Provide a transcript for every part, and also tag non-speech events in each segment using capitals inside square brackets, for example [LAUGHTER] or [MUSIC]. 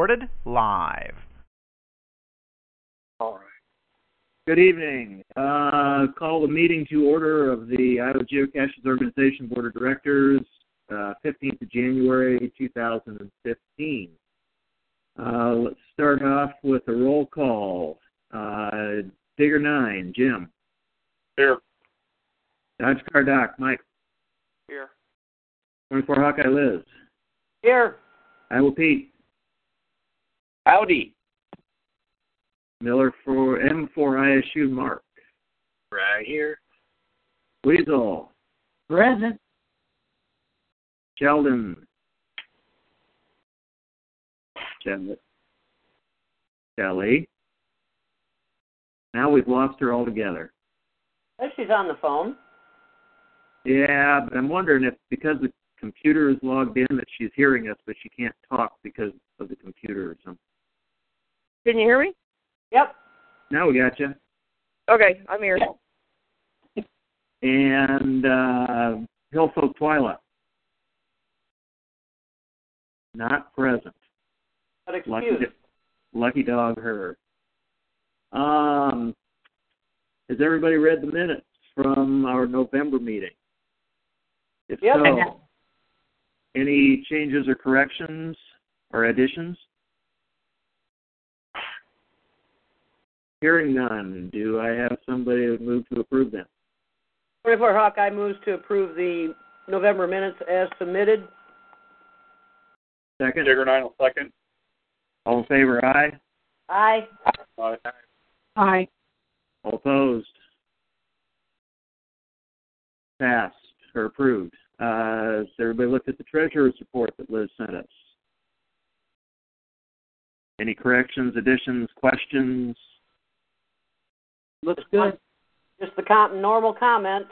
Recorded live. All right. Good evening. Uh, call the meeting to order of the Iowa Geocachers Organization Board of Directors, uh, 15th of January 2015. Uh, let's start off with a roll call. Uh, Digger 9, Jim. Here. Dodge Car Doc, Mike. Here. 24 Hawkeye Liz. Here. Iowa Pete. Howdy. Miller for M4 ISU Mark. Right here. Weasel. Present. Sheldon. Sheldon. Kelly. Now we've lost her altogether. Oh, she's on the phone. Yeah, but I'm wondering if because the computer is logged in that she's hearing us, but she can't talk because of the computer or something. Can you hear me? Yep. Now we got you. Okay, I'm here. And uh, Hillfolk Twyla. Not present. But Lucky, lucky dog her. Um, has everybody read the minutes from our November meeting? If Yep. so, any changes or corrections or additions? Hearing none, do I have somebody who would move to approve them? 24 Hawkeye moves to approve the November minutes as submitted. Second, Digger nine will second. all in favor, aye. Aye. Aye. Hi. All opposed? Passed or approved. Uh, has everybody looked at the treasurer's report that Liz sent us? Any corrections, additions, questions? Looks good. Just the com- normal comment.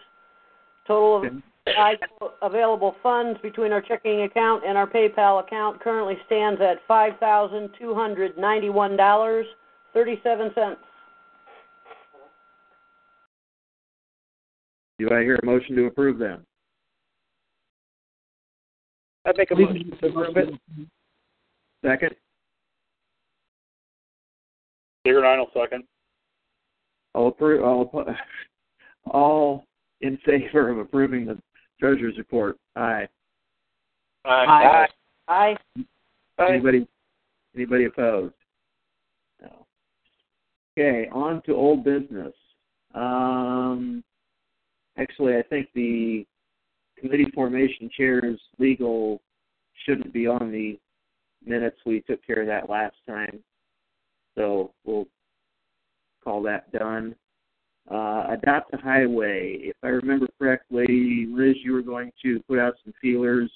Total of Okay. Available funds between our checking account and our PayPal account currently stands at five thousand two hundred ninety-one dollars thirty-seven cents. Do I hear a motion to approve them? I'd make a motion to approve it. Second, Digger nine will second. All approve, all, oppo- all in favor of approving the treasurer's report? Aye. Aye. Aye. Aye. Anybody, anybody opposed? No. Okay, on to old business. Um, actually, I think the committee formation chairs legal shouldn't be on the minutes. We took care of that last time, so we'll call that done. Uh, adopt a highway. If I remember correctly, Liz, you were going to put out some feelers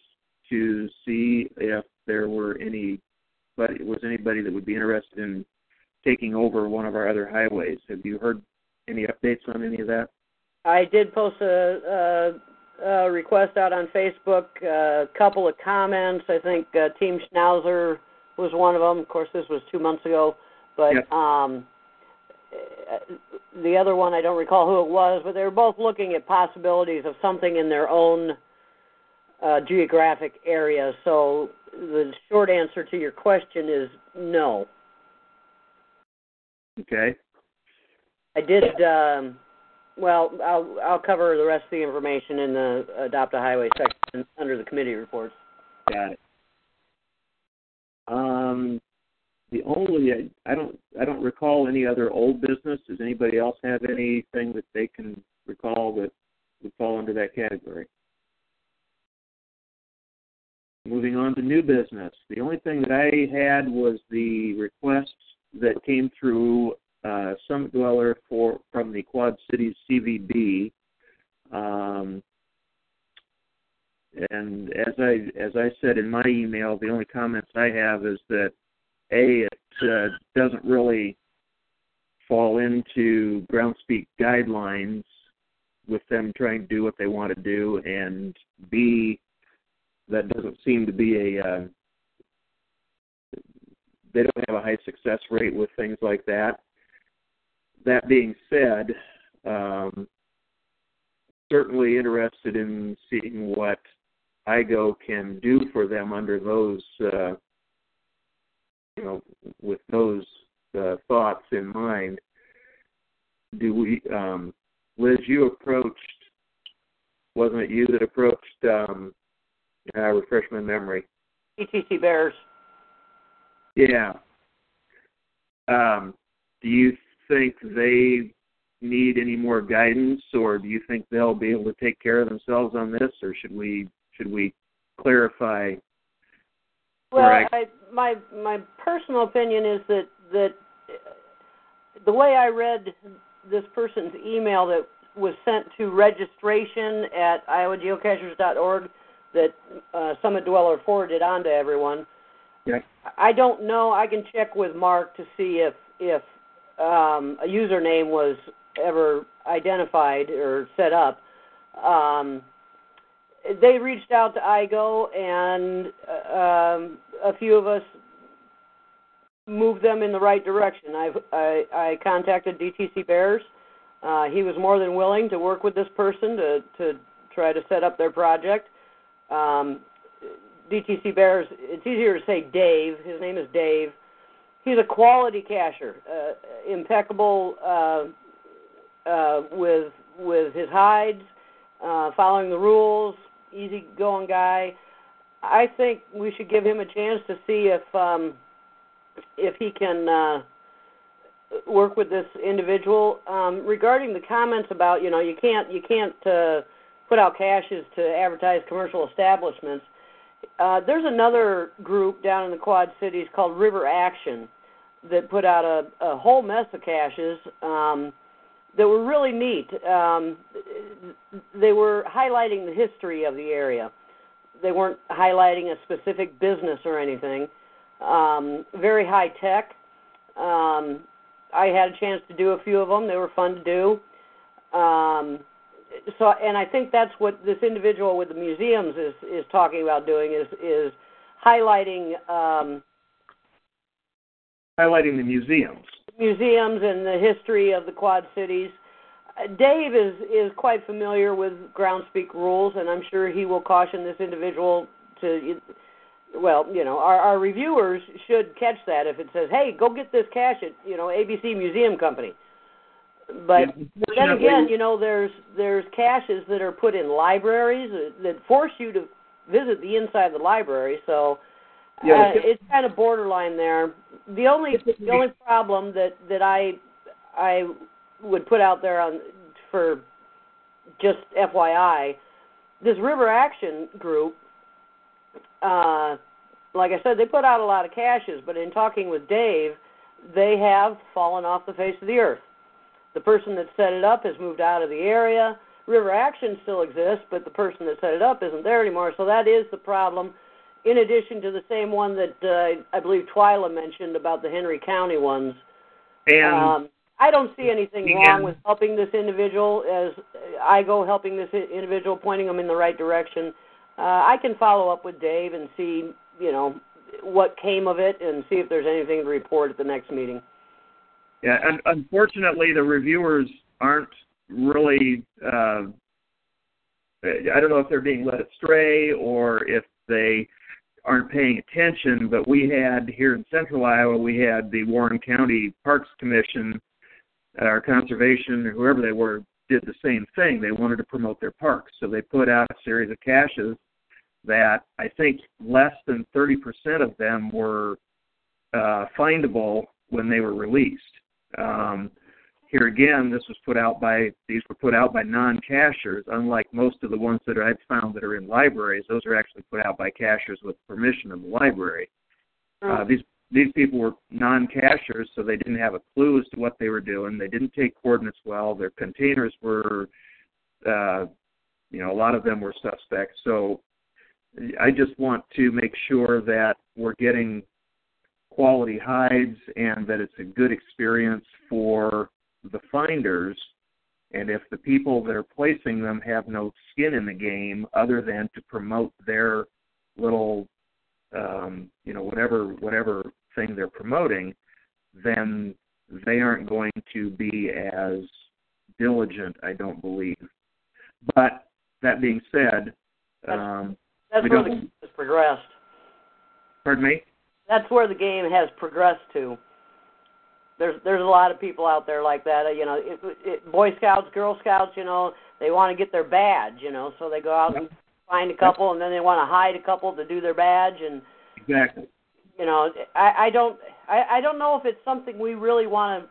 to see if there were any, but was anybody that would be interested in taking over one of our other highways. Have you heard any updates on any of that? I did post a, a, a request out on Facebook. A couple of comments. I think uh, Team Schnauzer was one of them. Of course, this was two months ago, but Yep. um, uh, the other one I don't recall who it was. But they were both looking at possibilities of something in their own uh, geographic area. So the short answer to your question is no. Okay. I did. Um, well, I'll I'll cover the rest of the information in the adopt a highway section under the committee reports. Got it. Um, the only I, I don't I don't recall any other old business. Does anybody else have anything that they can recall that would fall under that category? Moving on to new business. The only thing that I had was the request that came through uh, Summit Dweller for from the Quad Cities CVB. Um, and as I as I said in my email, the only comments I have is that a it uh, doesn't really fall into groundspeak guidelines with them trying to do what they want to do, and b that doesn't seem to be a uh, they don't have a high success rate with things like that. That being said, um, certainly interested in seeing what IGO can do for them under those, uh, you know, with those uh, thoughts in mind. Do we, um, Liz? You approached, wasn't it you that approached? Um, uh, refresh my memory. [LAUGHS] DTC Bears. Yeah. Um, do you think they need any more guidance, or do you think they'll be able to take care of themselves on this, or should we should we clarify? Well, I, my my personal opinion is that that the way I read this person's email that was sent to registration at iowageocachers.org that uh, Summit Dweller forwarded on to everyone. Yeah. I don't know. I can check with Mark to see if if um, a username was ever identified or set up. Um, they reached out to IGO, and uh, um, a few of us moved them in the right direction. I've, I, I contacted DTC Bears. Uh, he was more than willing to work with this person to, to try to set up their project. Um, DTC Bears, it's easier to say Dave. His name is Dave. He's a quality cacher, uh, impeccable uh, uh, with with his hides, uh, following the rules, easy going guy. I think we should give him a chance to see if um, if he can uh, work with this individual. Um, regarding the comments about you know you can't you can't uh, put out caches to advertise commercial establishments. Uh, there's another group down in the Quad Cities called River Action that put out a, a whole mess of caches um, that were really neat. Um, they were highlighting the history of the area. They weren't highlighting a specific business or anything. Um, very high tech. Um, I had a chance to do a few of them. They were fun to do. Um, so and I think that's what this individual with the museums is is talking about doing is is highlighting um, highlighting the museums museums and the history of the Quad Cities. Dave is is quite familiar with groundspeak rules, and I'm sure he will caution this individual to. Well, you know, our, our reviewers should catch that if it says, "Hey, go get this cache at you know ABC Museum Company." But Yeah, then again, you know, there's there's caches that are put in libraries that, that force you to visit the inside of the library. So Yeah, uh, it's- it's kind of borderline there. The only the only problem that that I I would put out there on for just FYI, this River Action group, uh, like I said, they put out a lot of caches, but in talking with Dave, they have fallen off the face of the earth. The person that set it up has moved out of the area. River Action still exists, but the person that set it up isn't there anymore. So that is the problem. In addition to the same one that uh, I believe Twyla mentioned about the Henry County ones. and Um, I don't see anything wrong with helping this individual as I go helping this individual, pointing them in the right direction. Uh, I can follow up with Dave and see, you know, what came of it and see if there's anything to report at the next meeting. Yeah, and unfortunately, the reviewers aren't really. Uh, I don't know if they're being led astray or if they aren't paying attention. But we had here in Central Iowa, we had the Warren County Parks Commission, or conservation, or whoever they were, did the same thing. They wanted to promote their parks, so they put out a series of caches that I think less than 30% of them were uh, findable when they were released. Um, here again, this was put out by these were put out by non-cachers, unlike most of the ones that I've found that are in libraries. Those are actually put out by cachers with permission of the library. Uh, these these people were non-cachers, so they didn't have a clue as to what they were doing. They didn't take coordinates well. Their containers were, uh, you know, a lot of them were suspect. So I just want to make sure that we're getting quality hides and that it's a good experience for the finders. And if the people that are placing them have no skin in the game other than to promote their little, um, you know, whatever whatever thing they're promoting, then they aren't going to be as diligent, I don't believe. But that being said, um, that's where the game has progressed. Pardon me. That's where the game has progressed to. There's there's a lot of people out there like that. You know, it, it, Boy Scouts, Girl Scouts. You know, they want to get their badge. You know, so they go out and find a couple, and then they want to hide a couple to do their badge. And exactly. You know, I, I don't I, I don't know if it's something we really want to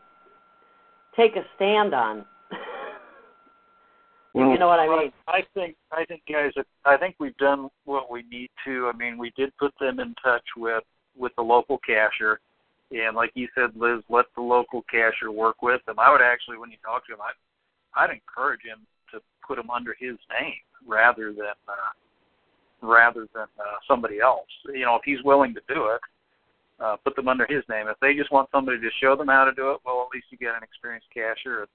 take a stand on. [LAUGHS] well, you know what I mean? I think I think guys, I think we've done what we need to. I mean, we did put them in touch with with the local cacher, and like you said, Liz, let the local cacher work with them. I would actually, when you talk to him, I I'd encourage him to put them under his name rather than uh, rather than uh, somebody else. You know, if he's willing to do it, uh, put them under his name. If they just want somebody to show them how to do it, well, at least you get an experienced cacher.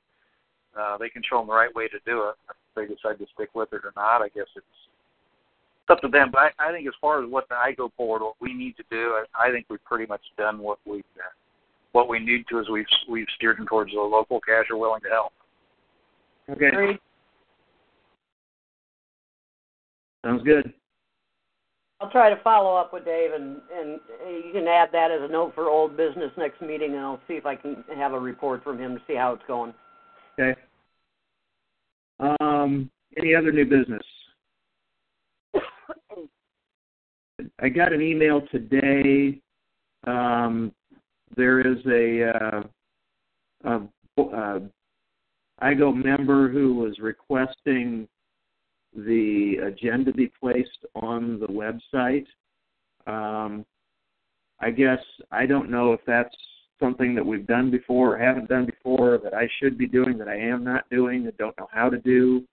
Uh, they can show them the right way to do it. If they decide to stick with it or not, I guess it's it's up to them. But I, I think as far as what the IGO board, what we need to do, I, I think we've pretty much done what we uh, what we need to. Is we've we've steered them towards a local cacher willing to help. Okay. Sounds good. I'll try to follow up with Dave, and and you can add that as a note for old business next meeting, and I'll see if I can have a report from him to see how it's going. Okay. Um, any other new business? [COUGHS] I got an email today. Um, there is a, uh, a, a IGO member who was requesting the agenda be placed on the website. Um, I guess I don't know if that's something that we've done before or haven't done before that I should be doing that I am not doing, I don't know how to do.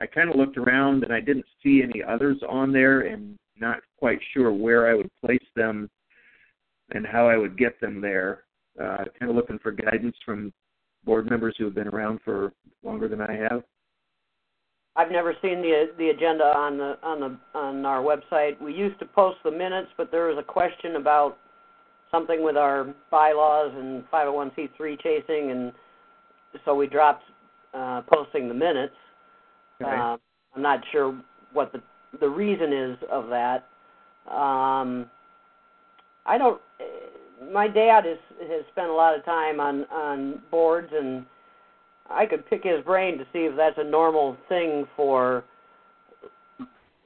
I kind of looked around and I didn't see any others on there and not quite sure where I would place them and how I would get them there. Uh, kind of looking for guidance from board members who have been around for longer than I have. I've never seen the the agenda on the on the on our website. We used to post the minutes, but there was a question about something with our bylaws and 501c3 chasing, and so we dropped uh, posting the minutes. Okay. Uh, I'm not sure what the the reason is of that. Um, I don't. My dad has has spent a lot of time on on boards, and I could pick his brain to see if that's a normal thing for.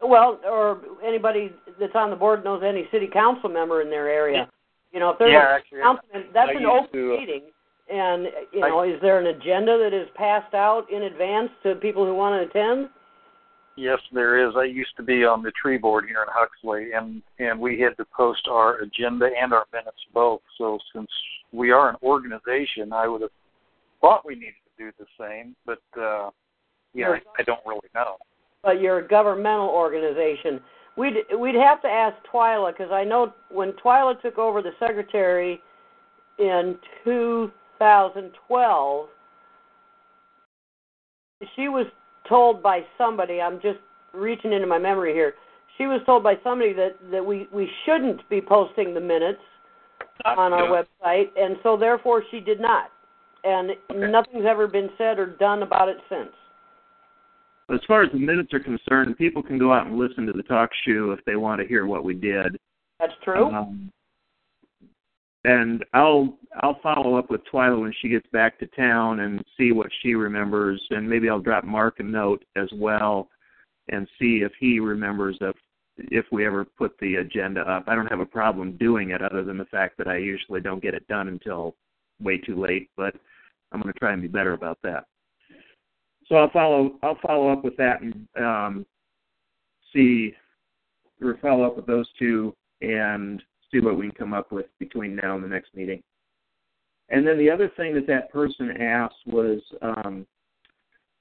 Well, or anybody that's on the board knows any city council member in their area. You know, if there's yeah, a actually, councilman, that's I an open to, uh, meeting. And you know, is there an agenda that is passed out in advance to people who want to attend? Yes, there is. I used to be on the tree board here in Huxley, and and we had to post our agenda and our minutes both. So since we are an organization, I would have thought we needed do the same, but uh, yeah, I, I don't really know. But you're a governmental organization. We'd we'd have to ask Twyla because I know when Twyla took over the secretary in 2012, she was told by somebody. I'm just reaching into my memory here. She was told by somebody that that we we shouldn't be posting the minutes on our website, and so therefore she did not. And nothing's ever been said or done about it since. As far as the minutes are concerned, people can go out and listen to the talk show if they want to hear what we did. That's true. Um, and I'll I'll follow up with Twyla when she gets back to town and see what she remembers, and maybe I'll drop Mark a note as well, and see if he remembers if if we ever put the agenda up. I don't have a problem doing it, other than the fact that I usually don't get it done until way too late. But I'm going to try and be better about that. So I'll follow I'll follow up with that and um, see or follow up with those two and see what we can come up with between now and the next meeting. And then the other thing that that person asked was um,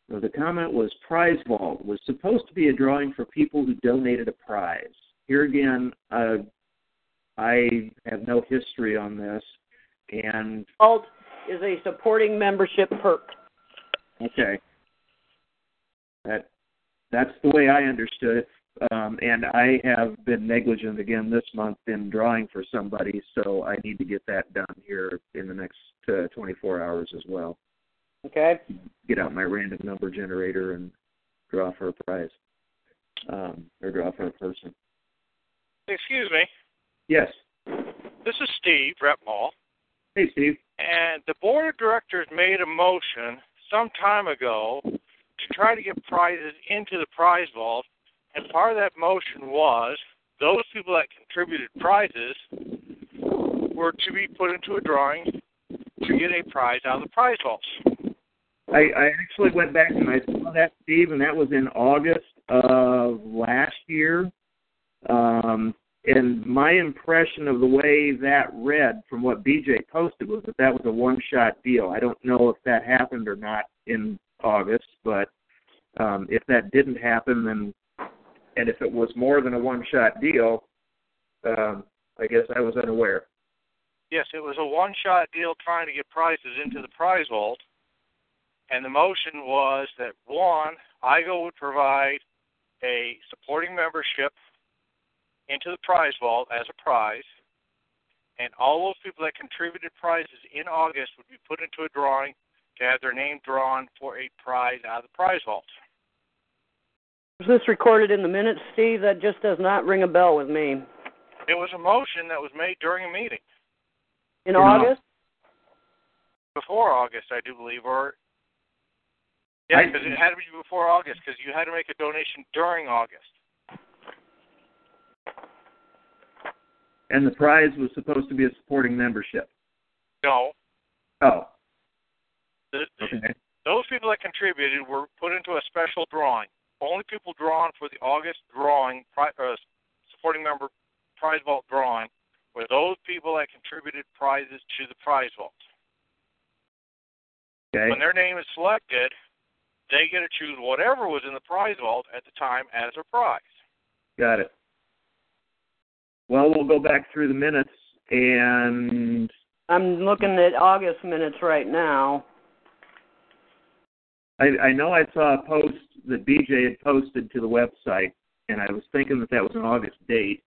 the comment was prize vault was supposed to be a drawing for people who donated a prize. here again, uh, I have no history on this, and Alt is a supporting membership perk. okay, that that's the way I understood it. Um, and I have been negligent again this month in drawing for somebody, so I need to get that done here in the next uh, 24 hours as well. Okay. Get out my random number generator and draw for a prize, um, or draw for a person. Excuse me. Yes. This is Steve Rep Mall. Hey, Steve. And the board of directors made a motion some time ago to try to get prizes into the prize vault, and part of that motion was those people that contributed prizes were to be put into a drawing to get a prize out of the prize vaults. I, I actually went back and I saw that, Steve, and that was in August of last year. Um, and my impression of the way that read from what BJ posted was that that was a one-shot deal. I don't know if that happened or not in August, but um, if that didn't happen, then and if it was more than a one-shot deal, um, I guess I was unaware. Yes, it was a one shot deal trying to get prizes into the prize vault. And the motion was that one, IGO would provide a supporting membership into the prize vault as a prize, and all those people that contributed prizes in August would be put into a drawing to have their name drawn for a prize out of the prize vault. Was this recorded in the minutes, Steve? That just does not ring a bell with me. It was a motion that was made during a meeting In Yeah. August? before August, I do believe, or yeah, because it had to be before August because you had to make a donation during August. And the prize was supposed to be a supporting membership. No, Oh, the, okay. those people that contributed were put into a special drawing. Only people drawn for the August drawing, pri- uh, supporting member prize vault drawing, were those people that contributed prizes to the prize vault. Okay. When their name is selected, they get to choose whatever was in the prize vault at the time as a prize. Got it. Well, we'll go back through the minutes and I'm looking at August minutes right now. I, I know I saw a post that BJ had posted to the website, and I was thinking that that was an August date.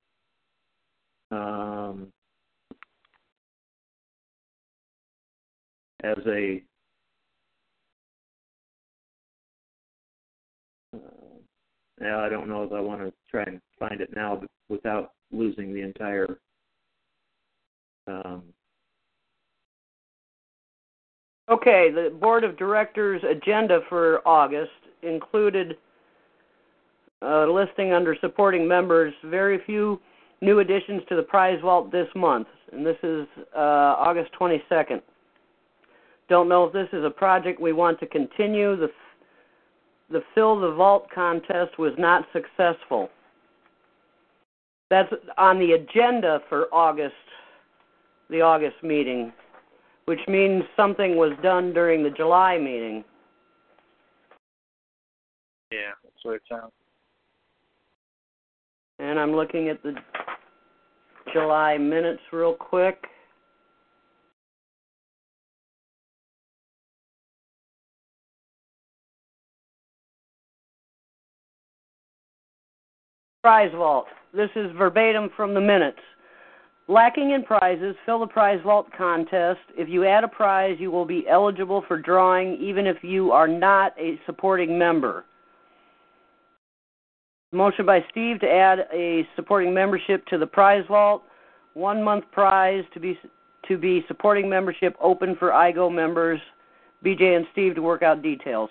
Um, as a uh, now I don't know if I want to try and find it now, but without losing the entire um, Okay, the board of directors agenda for August included listing under supporting members, very few new additions to the prize vault this month, and this is uh, August 22nd. Don't know if this is a project we want to continue. The the fill the vault contest was not successful. That's on the agenda for August, the August meeting which means something was done during the July meeting. Yeah, that's what it sounds. And I'm looking at the July minutes real quick. Prize vault. This is verbatim from the minutes. Lacking in prizes, fill the prize vault contest. If you add a prize, you will be eligible for drawing even if you are not a supporting member. Motion by Steve to add a supporting membership to the prize vault. One month prize to be to be supporting membership open for IGO members. BJ and Steve to work out details.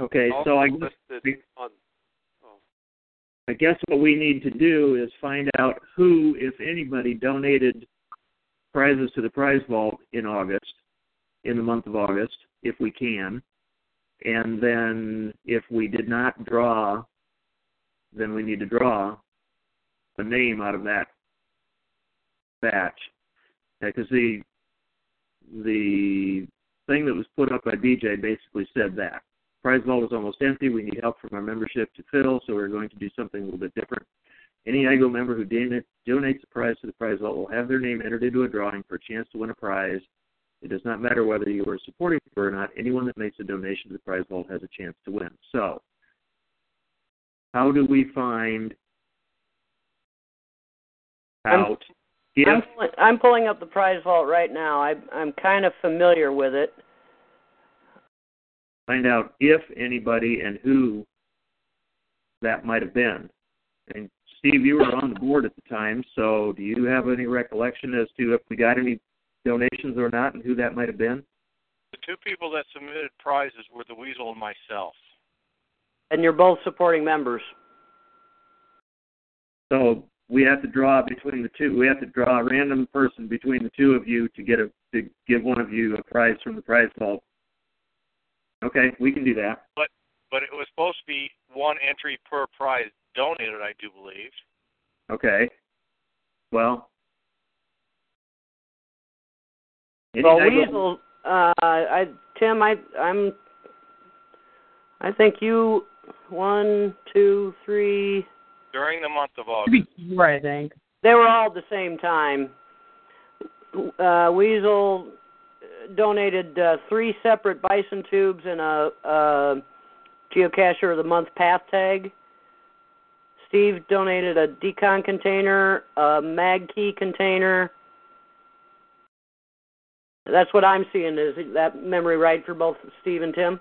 okay. So I guess listed on I guess what we need to do is find out who, if anybody, donated prizes to the prize vault in August, in the month of August, if we can. And then if we did not draw, then we need to draw a name out of that batch. Because the the thing that was put up by BJ basically said that. Prize vault is almost empty. We need help from our membership to fill, so we're going to do something a little bit different. Any IGO member who donates a prize to the prize vault will have their name entered into a drawing for a chance to win a prize. It does not matter whether you are supporting it or not. Anyone that makes a donation to the prize vault has a chance to win. So, how do we find out if I'm, pulling, I'm pulling up the prize vault right now. I, I'm kind of familiar with it. Find out if anybody and who that might have been. And Steve, you were on the board at the time, so do you have any recollection as to if we got any donations or not, and who that might have been? The two people that submitted prizes were the Weasel and myself. And you're both supporting members. So we have to draw between the two. We have to draw a random person between the two of you to get a to give one of you a prize from the prize vault. Okay, we can do that. But but it was supposed to be one entry per prize donated, I do believe. Okay. Well. Well, Weasel, uh, I Tim, I I'm. I think you one, two, three. During the month of August. Right, I think. They were all at the same time. Uh, Weasel donated uh, three separate bison tubes and a, a geocacher of the month path tag. Steve donated a decon container, a mag key container. That's what I'm seeing. Is that memory right for both Steve and Tim?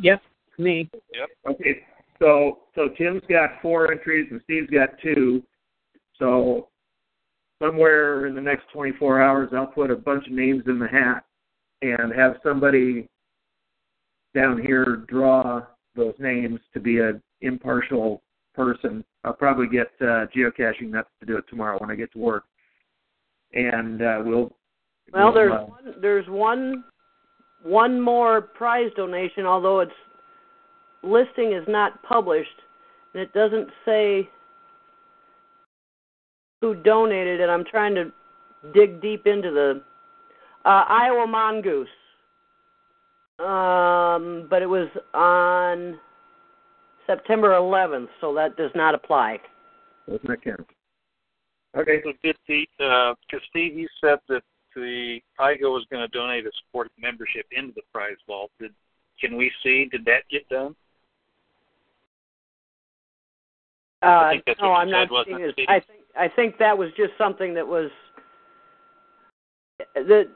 Yep, me. Yep. Okay, so so Tim's got four entries and Steve's got two. So somewhere in the next 24 hours, I'll put a bunch of names in the hat and have somebody down here draw those names to be an impartial person. I'll probably get uh, geocaching nuts to do it tomorrow when I get to work, and uh, we'll. Well, we'll, there's uh, one, there's one one more prize donation, although its listing is not published, and it doesn't say who donated it. I'm trying to dig deep into the uh, Iowa mongoose. Um, but it was on September 11th, so that does not apply. Doesn't that count? Okay. So did the because Steve, you said that the IGO was going to donate a support membership into the prize vault. Did can we see? Did that get done? Uh, I think that's no, what I'm not said, wasn't seeing it, it. I think I think that was just something that was that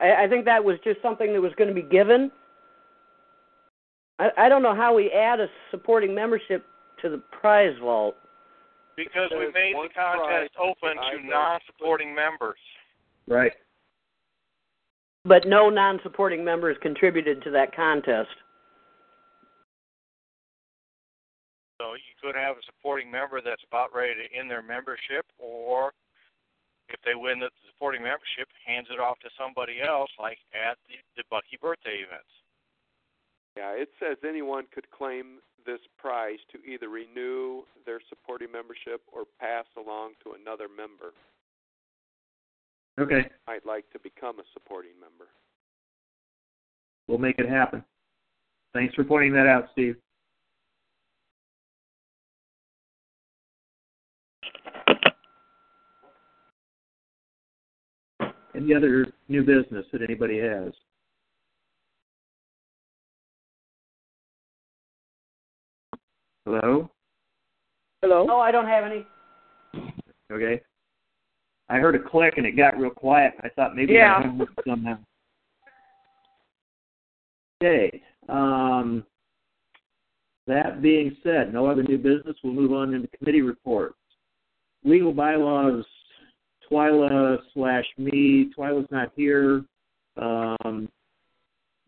I, I think that was just something that was going to be given. I, I don't know how we add a supporting membership to the prize vault. Because we made the contest open to non-supporting members. Right. But no non-supporting members contributed to that contest. So you could have a supporting member that's about ready to end their membership, or if they win the supporting membership, hands it off to somebody else, like at the, the Bucky birthday events. Yeah, it says anyone could claim this prize to either renew their supporting membership or pass along to another member Okay. might like to become a supporting member. We'll make it happen. Thanks for pointing that out, Steve. Any other new business that anybody has? Hello? Hello? No, I don't have any. Okay. I heard a click and it got real quiet. I thought maybe Yeah. I had it somehow. Okay. Um, that being said, no other new business. We'll move on into committee reports. Legal bylaws, Twyla slash me. Twyla's not here. Um,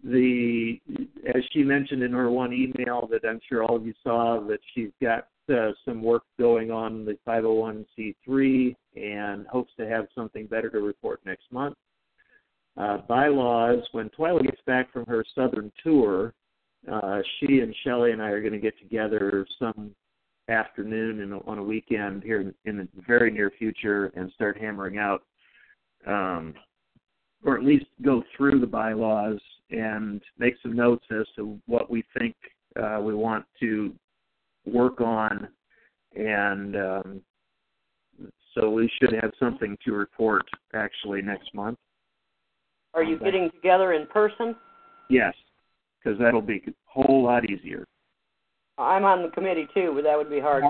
the as she mentioned in her one email that I'm sure all of you saw that she's got uh, some work going on the 501c3 and hopes to have something better to report next month. Uh, bylaws, when Twyla gets back from her southern tour, uh, she and Shelley and I are going to get together some afternoon and on a weekend here in, in the very near future and start hammering out, um, or at least go through the bylaws and make some notes as to what we think uh, we want to work on, and um, so we should have something to report actually next month. Are you getting together in person? Yes, because that'll be a whole lot easier. I'm on the committee too, but that would be hard.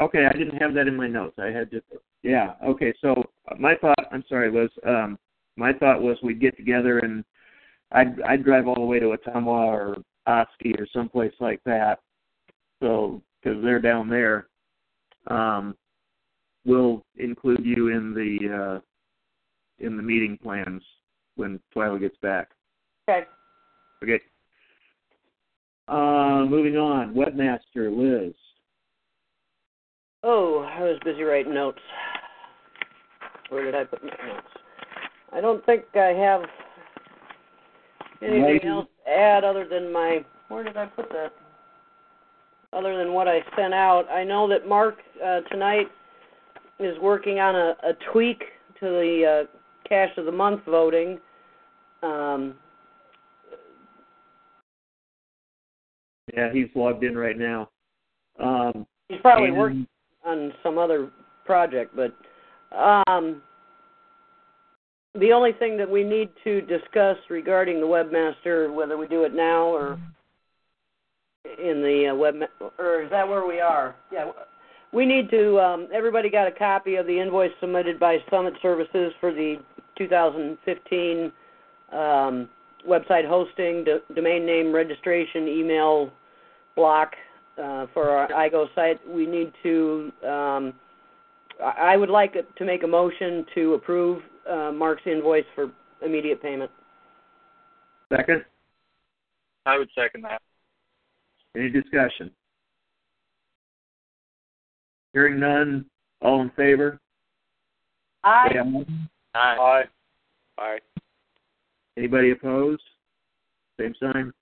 Okay, I didn't have that in my notes. I had to. Yeah. Okay. So my thought. I'm sorry, Liz. Um, my thought was we'd get together and I'd I'd drive all the way to Ottumwa or Oski or someplace like that. So because they're down there, um, we'll include you in the uh, in the meeting plans when Twyla gets back. Okay. Okay. Uh, moving on, webmaster Liz. Oh, I was busy writing notes. Where did I put my notes? I don't think I have anything Maybe. else to add other than my. Where did I put that? Other than what I sent out, I know that Mark uh, tonight is working on a, a tweak to the uh, cache of the month voting. Um, Yeah, he's logged in right now. Um, he's probably and- working on some other project, but um, the only thing that we need to discuss regarding the webmaster, whether we do it now or in the uh, web, or is that where we are? Yeah, we need to. Um, everybody got a copy of the invoice submitted by Summit Services for the 2015 um, website hosting, do, domain name registration, email block uh, for our IGO site. We need to. Um, I I would like to make a motion to approve uh, Mark's invoice for immediate payment. second, I would second that. any discussion? Hearing none, all in favor? I Say aye. Aye. Aye. Anybody opposed? Same sign.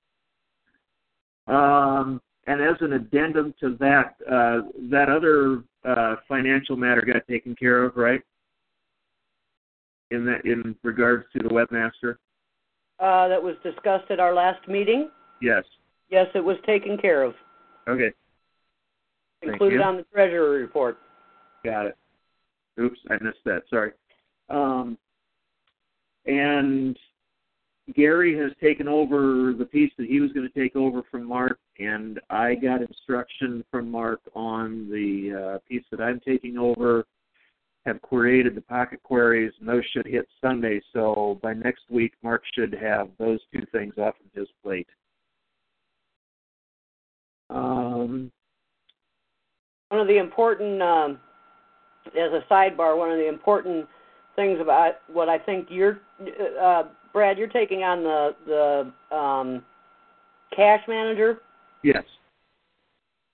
Um, and as an addendum to that, uh, that other uh, financial matter got taken care of, right? In that, in regards to the webmaster. uh, that was discussed at our last meeting. Yes. Yes, it was taken care of, Okay. Included on the treasurer report. Got it. Oops, I missed that. Sorry. Um, and Gary has taken over the piece that he was going to take over from Mark, and I got instruction from Mark on the uh, piece that I'm taking over. Have created the pocket queries, and those should hit Sunday. So by next week, Mark should have those two things off of his plate. Um, One of the important, um, as a sidebar, one of the important things about what I think you're, uh, Brad, you're taking on the the um, cache manager, yes.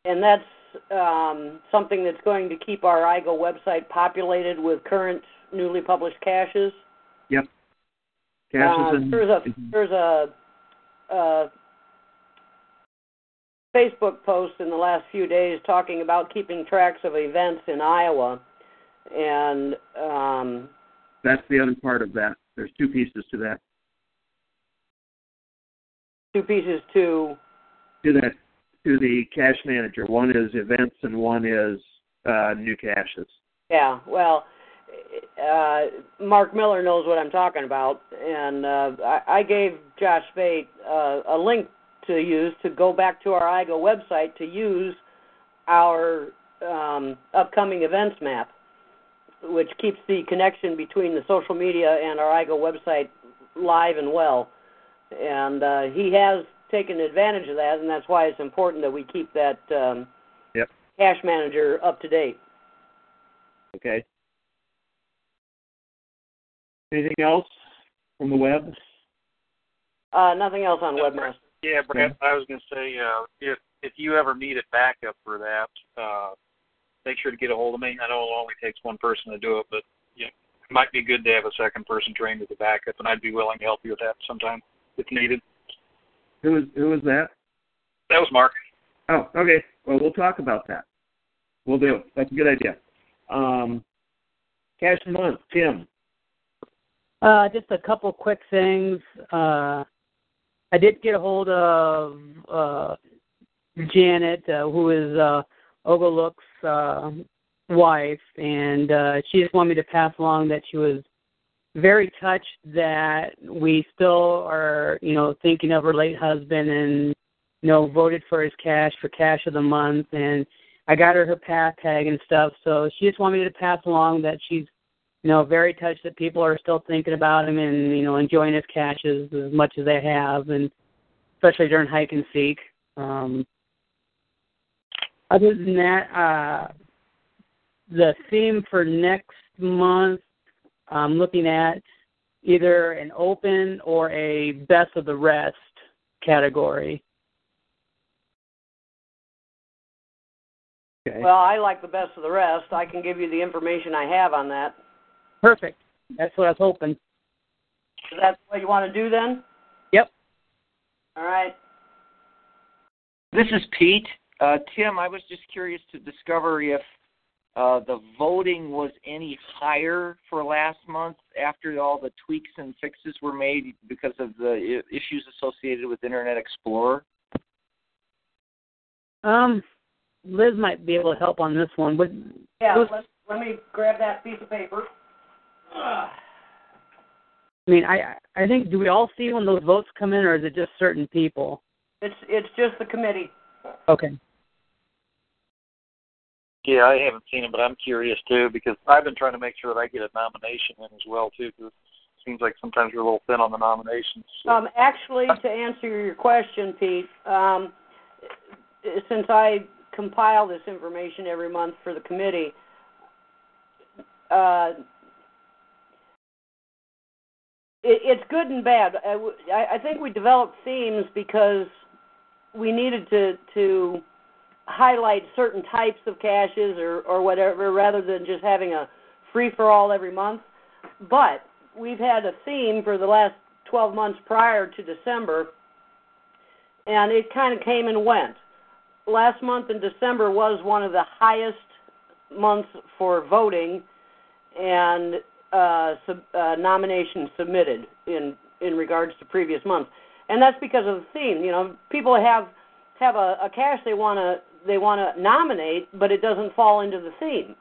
and that's um, something that's going to keep our IGO website populated with current newly published caches. Yep. Cache Uh, in, there's a there's a, a Facebook post in the last few days talking about keeping tracks of events in Iowa, and um, that's the other part of that. There's two pieces to that. Two pieces to To that to the cache manager. One is events and one is uh, new caches. yeah. Well, uh, Mark Miller knows what I'm talking about, and uh, I, I gave Josh Spate uh, a link to use to go back to our IGO website to use our um, upcoming events map, which keeps the connection between the social media and our IGO website live and well. And uh, he has taken advantage of that, and that's why it's important that we keep that um, Yep. cache manager up to date. Okay. Anything else from the web? Uh, nothing else on Webmaster. Yeah, Brad, I was going to say, uh, if if you ever need a backup for that, uh, make sure to get a hold of me. I know it only takes one person to do it, but yeah, it might be good to have a second person trained as a backup, and I'd be willing to help you with that sometime if needed. Who was who was that? That was Mark. Oh, okay. Well, we'll talk about that. We'll do. That's a good idea. Um, cache a month, Tim. Uh, just a couple quick things. Uh, I did get a hold of uh, Janet, uh, who is uh, Ogalook's uh, wife, and uh, she just wanted me to pass along that she was very touched that we still are, you know, thinking of her late husband and, you know, voted for his cache for cache of the month. And I got her her path tag and stuff. So she just wanted me to pass along that she's, you know, very touched that people are still thinking about him and, you know, enjoying his caches as much as they have, and especially during hike and seek. Um, other than that, uh, the theme for next month I'm looking at either an open or a best of the rest category. Okay. Well, I like the best of the rest. I can give you the information I have on that. Perfect. That's what I was hoping. Is that what you want to do then? Yep. All right. This is Pete. Uh, Tim, I was just curious to discover if uh, the voting was any higher for last month after all the tweaks and fixes were made because of the issues associated with Internet Explorer? Um, Liz might be able to help on this one. But Yeah, those, let, let me grab that piece of paper. I mean, I I think do we all see when those votes come in, or is it just certain people? It's it's just the committee. Okay. Yeah, I haven't seen them, but I'm curious too because I've been trying to make sure that I get a nomination in as well too. Because it seems like sometimes we're a little thin on the nominations. So. Um, actually, to answer your question, Pete, um, since I compile this information every month for the committee, uh, it, it's good and bad. I I think we developed themes because we needed to to highlight certain types of caches or or whatever, rather than just having a free for all every month. But we've had a theme for the last 12 months prior to December, and it kind of came and went. Last month in December was one of the highest months for voting and uh, sub, uh, nominations submitted in in regards to previous months, and that's because of the theme. You know, people have have a, a cache they want to they want to nominate, but it doesn't fall into the theme.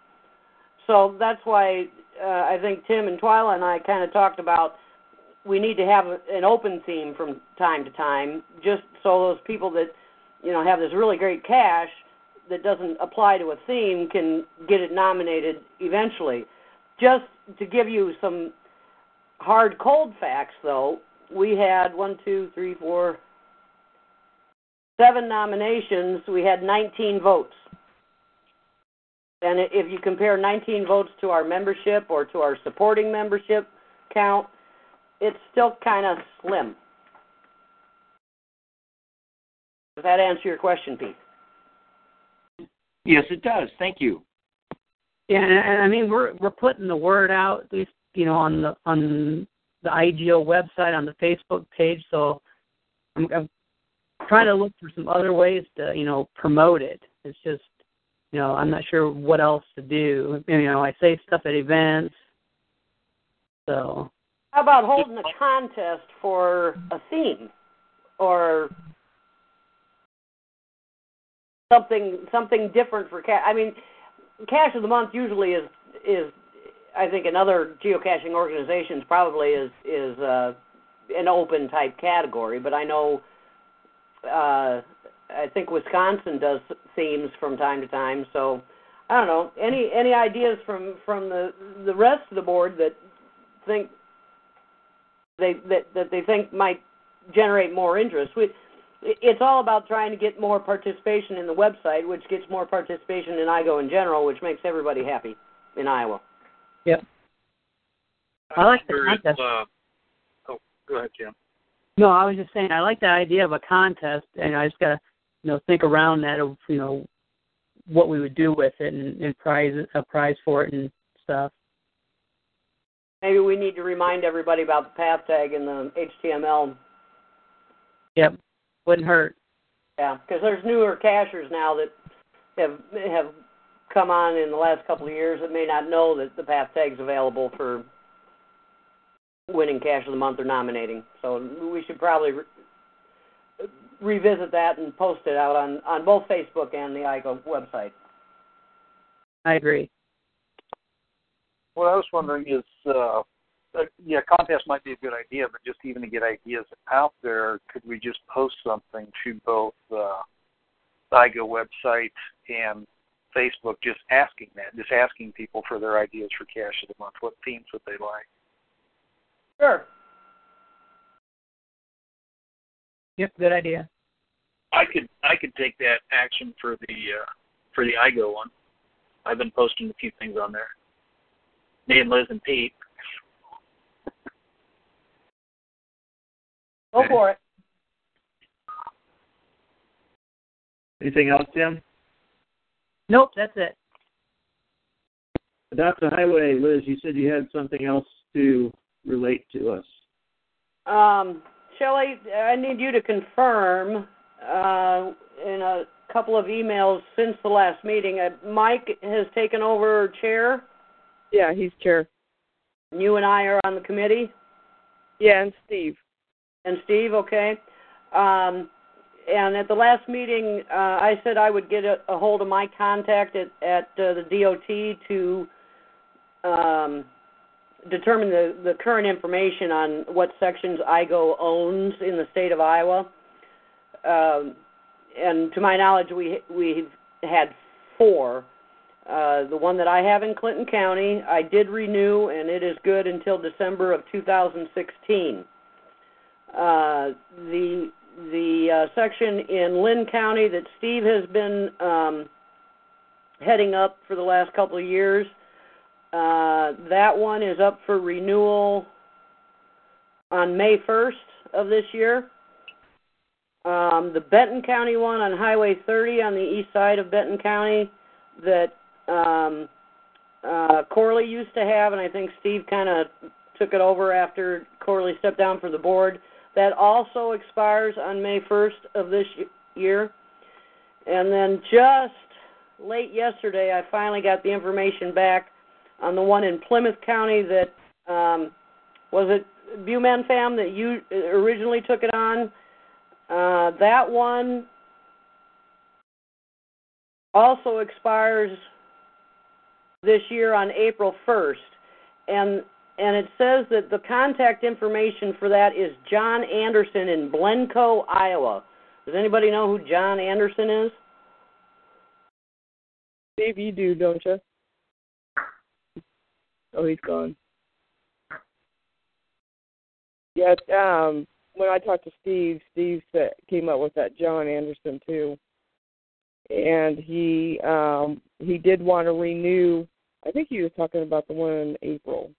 So that's why uh, I think Tim and Twyla and I kind of talked about we need to have a, an open theme from time to time, just so those people that you know have this really great cache that doesn't apply to a theme can get it nominated eventually. Just to give you some hard cold facts, though, we had one, two, three, four, seven nominations. We had 19 votes. And if you compare 19 votes to our membership or to our supporting membership count, it's still kind of slim. Does that answer your question, Pete? Yes, it does. Thank you. Yeah, and, and I mean we're we're putting the word out, at least you know on the on the IGO website, on the Facebook page. So I'm, I'm trying to look for some other ways to you know promote it. It's just you know I'm not sure what else to do. You know I say stuff at events, so How about holding a contest for a theme or something something different for cache? I mean, cache of the month usually is is I think in other geocaching organizations probably is is uh, an open type category, but I know uh, I think Wisconsin does themes from time to time. So I don't know any any ideas from from the the rest of the board that think they that that they think might generate more interest. We, it's all about trying to get more participation in the website, which gets more participation in IGO in general, which makes everybody happy in Iowa. Yep. I like the contest. uh, oh, go ahead, Jim. No, I was just saying I like the idea of a contest, and I just gotta you know think around that of you know what we would do with it and, and prize a prize for it and stuff. Maybe we need to remind everybody about the path tag and the HTML. Yep, wouldn't hurt. Yeah, because there's newer cachers now that have have come on in the last couple of years that may not know that the path tag's available for winning cache of the month or nominating. So we should probably re- revisit that and post it out on on both Facebook and the IGO website. I agree. What I was wondering is, uh, uh, yeah, contest might be a good idea, but just even to get ideas out there, could we just post something to both uh, the IGO website and Facebook, just asking that, just asking people for their ideas for cache of the month, what themes would they like? Sure. Yep, good idea. I could I could take that action for the uh, for the IGO one. I've been posting a few things on there. Me and Liz and Pete. Go for it. Anything else, Tim? Nope, that's it. Adopt a highway, Liz. You said you had something else to relate to us. Um, Shelley, I need you to confirm uh, in a couple of emails since the last meeting. Uh, Mike has taken over chair. Yeah, he's chair. You and I are on the committee. Yeah, and Steve. And Steve, okay. Um, and at the last meeting, uh, I said I would get a, a hold of my contact at, at uh, the DOT to um, determine the, the current information on what sections IGO owns in the state of Iowa. Um, and to my knowledge, we we've had four. Uh, the one that I have in Clinton County, I did renew, and it is good until December of 2016. Uh, the the uh, section in Linn County that Steve has been um, heading up for the last couple of years. Uh, that one is up for renewal on May 1st of this year. Um, the Benton County one on Highway 30 on the east side of Benton County that um, uh, Corley used to have, and I think Steve kind of took it over after Corley stepped down from the board. That also expires on May 1st of this year. And then just late yesterday, I finally got the information back on the one in Plymouth County that um, was it Buman Fam that you originally took it on. Uh, that one also expires this year on April 1st, and and it says that the contact information for that is John Anderson in Blencoe, Iowa. Does anybody know who John Anderson is? Steve, you do, don't you? Oh, he's gone. Yeah, um, when I talked to Steve, Steve said, came up with that John Anderson too, and he um he did want to renew. I think he was talking about the one in April.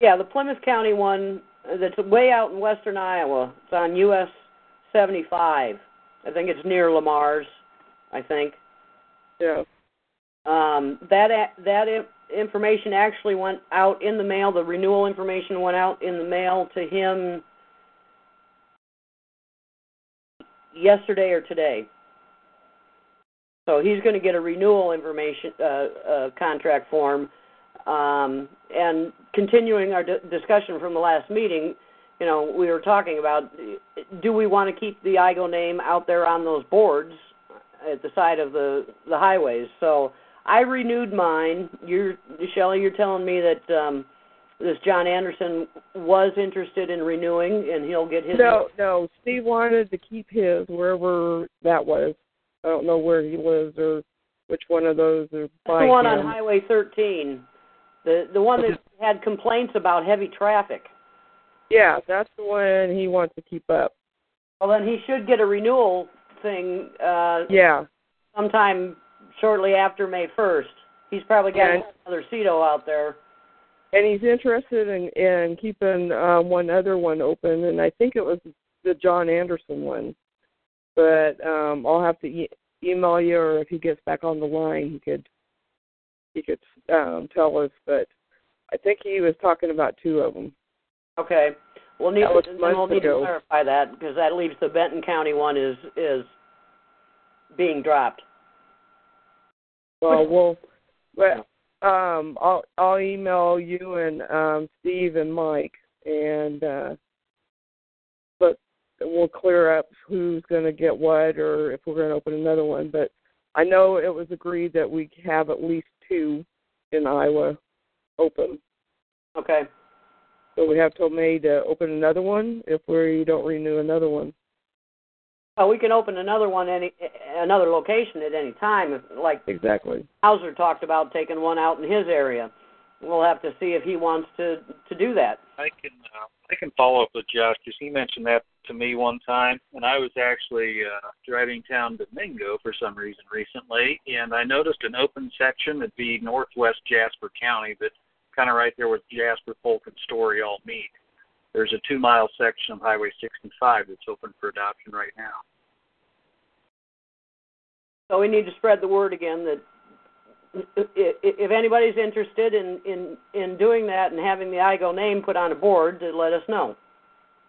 Yeah, the Plymouth County one that's way out in western Iowa. It's on US 75. I think it's near Le Mars. I think. Yeah. Um, that that information actually went out in the mail. The renewal information went out in the mail to him yesterday or today. So he's going to get a renewal information uh, uh, contract form um, and continuing our d- discussion from the last meeting, you know, we were talking about do we want to keep the IGO name out there on those boards at the side of the the highways? So I renewed mine. You're Shelley, you're telling me that um, this John Anderson was interested in renewing, and he'll get his. No, no. Steve wanted to keep his wherever that was. I don't know where he lives or which one of those are. That's the one him. on Highway 13. The the one that had complaints about heavy traffic. Yeah, that's the one he wants to keep up. Well, then he should get a renewal thing. uh Yeah. Sometime shortly after May first. He's probably got and, another CITO out there. And he's interested in in keeping uh, one other one open, and I think it was the John Anderson one. But um I'll have to e- email you, or if he gets back on the line, he could he could um, tell us, but I think he was talking about two of them. Okay. We'll need, to, we'll need to clarify that because that leaves the Benton County one is is being dropped. Well, we'll, well, um, I'll I'll email you and um, Steve and Mike and uh, but we'll clear up who's going to get what or if we're going to open another one. But I know it was agreed that we have at least two in Iowa open. Okay. So we have till May to open another one if we don't renew another one. Oh, we can open another one any another location at any time. If, like Exactly. Hauser talked about taking one out in his area. We'll have to see if he wants to to do that. I can uh, I can follow up with Josh because he mentioned that to me one time, and I was actually uh, driving down to Mingo for some reason recently, and I noticed an open section that'd be northwest Jasper County, but kind of right there where Jasper, Polk, and Story all meet. There's a two mile section of Highway 65 that's open for adoption right now. So we need to spread the word again that if anybody's interested in in in doing that and having the IGO name put on a board, to let us know,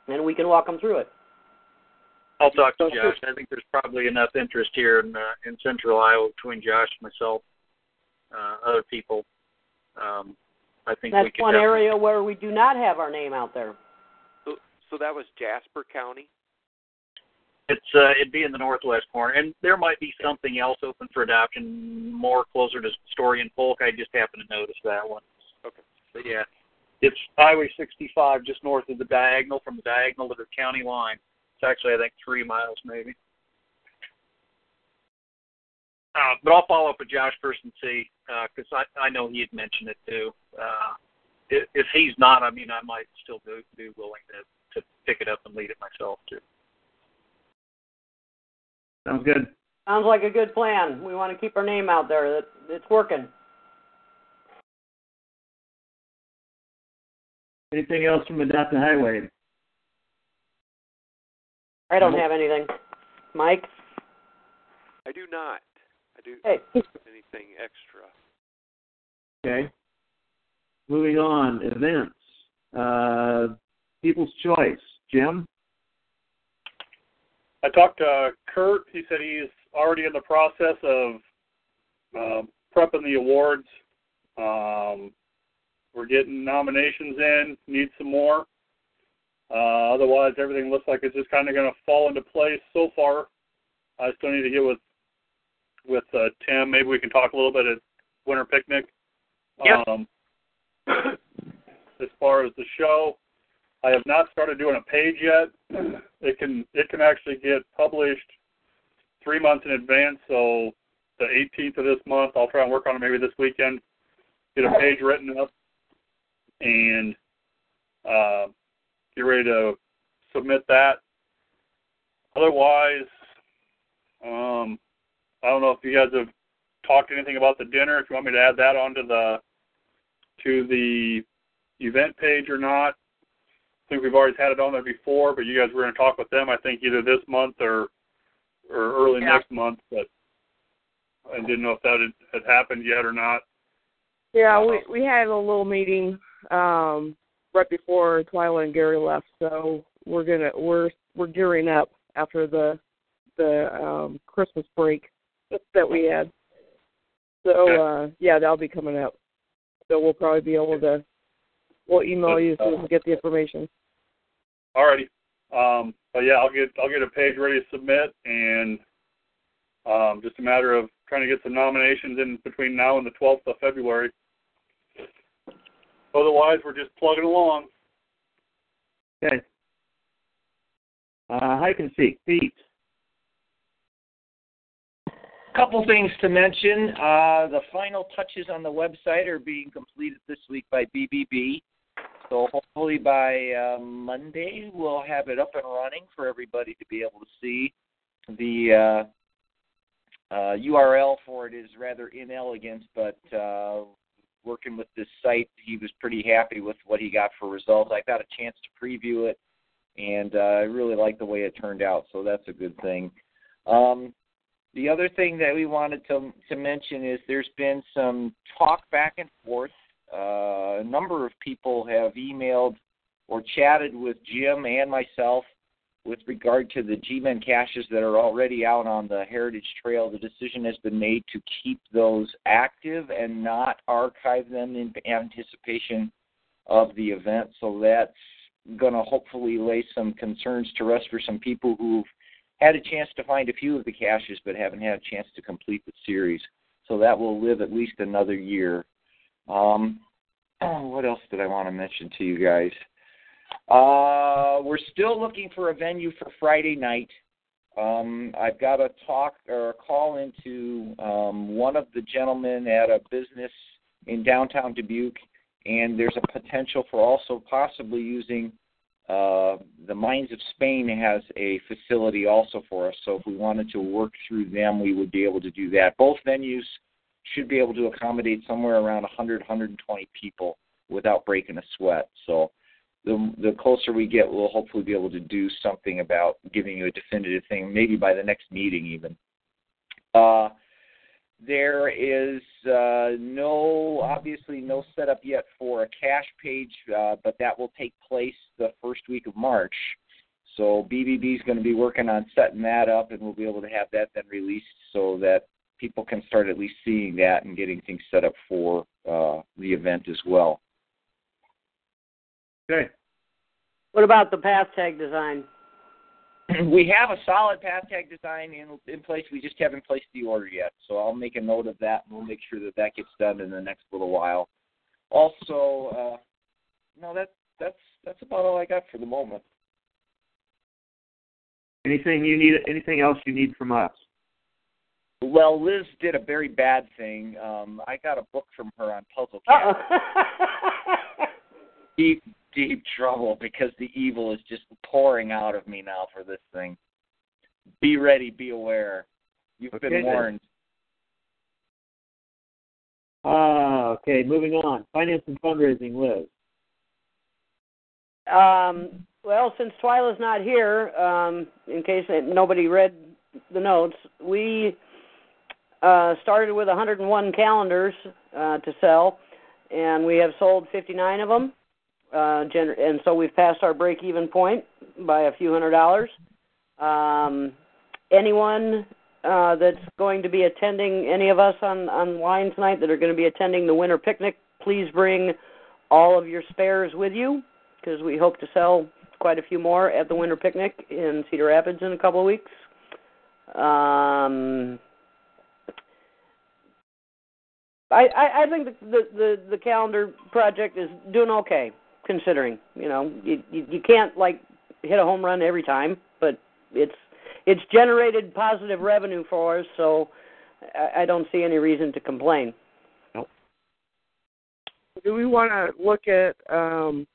and we can walk them through it. I'll talk to Josh. I think there's probably enough interest here in uh, in Central Iowa between Josh, myself, uh, other people. Um, I think we That's one area where we do not have our name out there. So, that was Jasper County. It's uh, it'd be in the northwest corner, and there might be something else open for adoption more closer to Story and Polk. I just happened to notice that one. Okay. But yeah, it's Highway 65, just north of the diagonal, from the diagonal to the county line. It's actually I think three miles maybe. Uh, but I'll follow up with Josh first and see, because I I know he had mentioned it too. Uh, if, if he's not, I mean, I might still be, be willing to to pick it up and lead it myself too. Sounds good. Sounds like a good plan. We want to keep our name out there. That it's working. Anything else from Adopt a Highway? I don't have anything. Mike. I do not. I do Hey. not have anything extra. Okay. Moving on, events. Uh, People's Choice. Jim? I talked to Kurt. He said he's already in the process of uh, prepping the awards. Um, we're getting nominations in. Need some more. Uh, otherwise, everything looks like it's just kind of going to fall into place so far. I still need to get with with uh, Tim. Maybe we can talk a little bit at Winter Picnic. Yep. Um, as far as the show, I have not started doing a page yet. [CLEARS THROAT] It can it can actually get published three months in advance. So the 18th of this month, I'll try and work on it maybe this weekend. Get a page written up and uh, get ready to submit that. Otherwise, um, I don't know if you guys have talked anything about the dinner. If you want me to add that onto the to the event page or not. Think we've always had it on there before, but you guys were going to talk with them. I think either this month or or early Yeah. next month. But I didn't know if that had, had happened yet or not. Yeah, we we had a little meeting um right before Twyla and Gary left, so we're gonna we're we're gearing up after the the um Christmas break that we had. So uh yeah, that'll be coming up. So we'll probably be able to we'll email you so we can get the information. Alrighty. Um, but yeah, I'll get I'll get a page ready to submit, and um, just a matter of trying to get some nominations in between now and the 12th of February. Otherwise, we're just plugging along. Okay. Uh, hike and seek. Pete. couple things to mention. Uh, the final touches on the website are being completed this week by BBB. So hopefully by uh, Monday we'll have it up and running for everybody to be able to see. The uh, uh, URL for it is rather inelegant, but uh, working with this site, he was pretty happy with what he got for results. I got a chance to preview it, and uh, I really like the way it turned out. So that's a good thing. Um, the other thing that we wanted to to mention is there's been some talk back and forth. Uh, a number of people have emailed or chatted with Jim and myself with regard to the G-Men caches that are already out on the Heritage Trail. The decision has been made to keep those active and not archive them in anticipation of the event. So that's going to hopefully lay some concerns to rest for some people who've had a chance to find a few of the caches but haven't had a chance to complete the series. So that will live at least another year. Um, what else did I want to mention to you guys? Uh, we're still looking for a venue for Friday night. Um, I've got a talk or a call into um, one of the gentlemen at a business in downtown Dubuque, and there's a potential for also possibly using uh, the Mines of Spain has a facility also for us. So if we wanted to work through them, we would be able to do that. Both venues should be able to accommodate somewhere around 100, 120 people without breaking a sweat. So the the closer we get, we'll hopefully be able to do something about giving you a definitive thing, maybe by the next meeting even. Uh, there is uh, no, obviously, no setup yet for a cache page, uh, but that will take place the first week of March. So BBB is going to be working on setting that up, and we'll be able to have that then released so that people can start at least seeing that and getting things set up for uh, the event as well. Okay. What about the path tag design? [CLEARS THROAT] we have a solid path tag design in in place. We just haven't placed the order yet, so I'll make a note of that, and we'll make sure that that gets done in the next little while. Also, uh, no, that that's that's about all I got for the moment. Anything you need? Anything else you need from us? Well, Liz did a very bad thing. Um, I got a book from her on puzzle cat. [LAUGHS] deep, deep trouble because the evil is just pouring out of me now for this thing. Be ready, be aware. You've Okay, been warned. Ah, okay. Moving on. Finance and fundraising, Liz. Um, well, since Twyla's not here, um, in case nobody read the notes, we uh, started with 101 calendars uh, to sell, and we have sold 59 of them. Uh, gener- and so we've passed our break-even point by a few hundred dollars. Um, anyone uh, that's going to be attending, any of us on online tonight that are going to be attending the winter picnic, please bring all of your spares with you because we hope to sell quite a few more at the winter picnic in Cedar Rapids in a couple of weeks. Um, I, I, I think the, the the the calendar project is doing okay considering. You know, you, you you can't like hit a home run every time, but it's it's generated positive revenue for us, so I, I don't see any reason to complain. Nope. Do we want to look at um,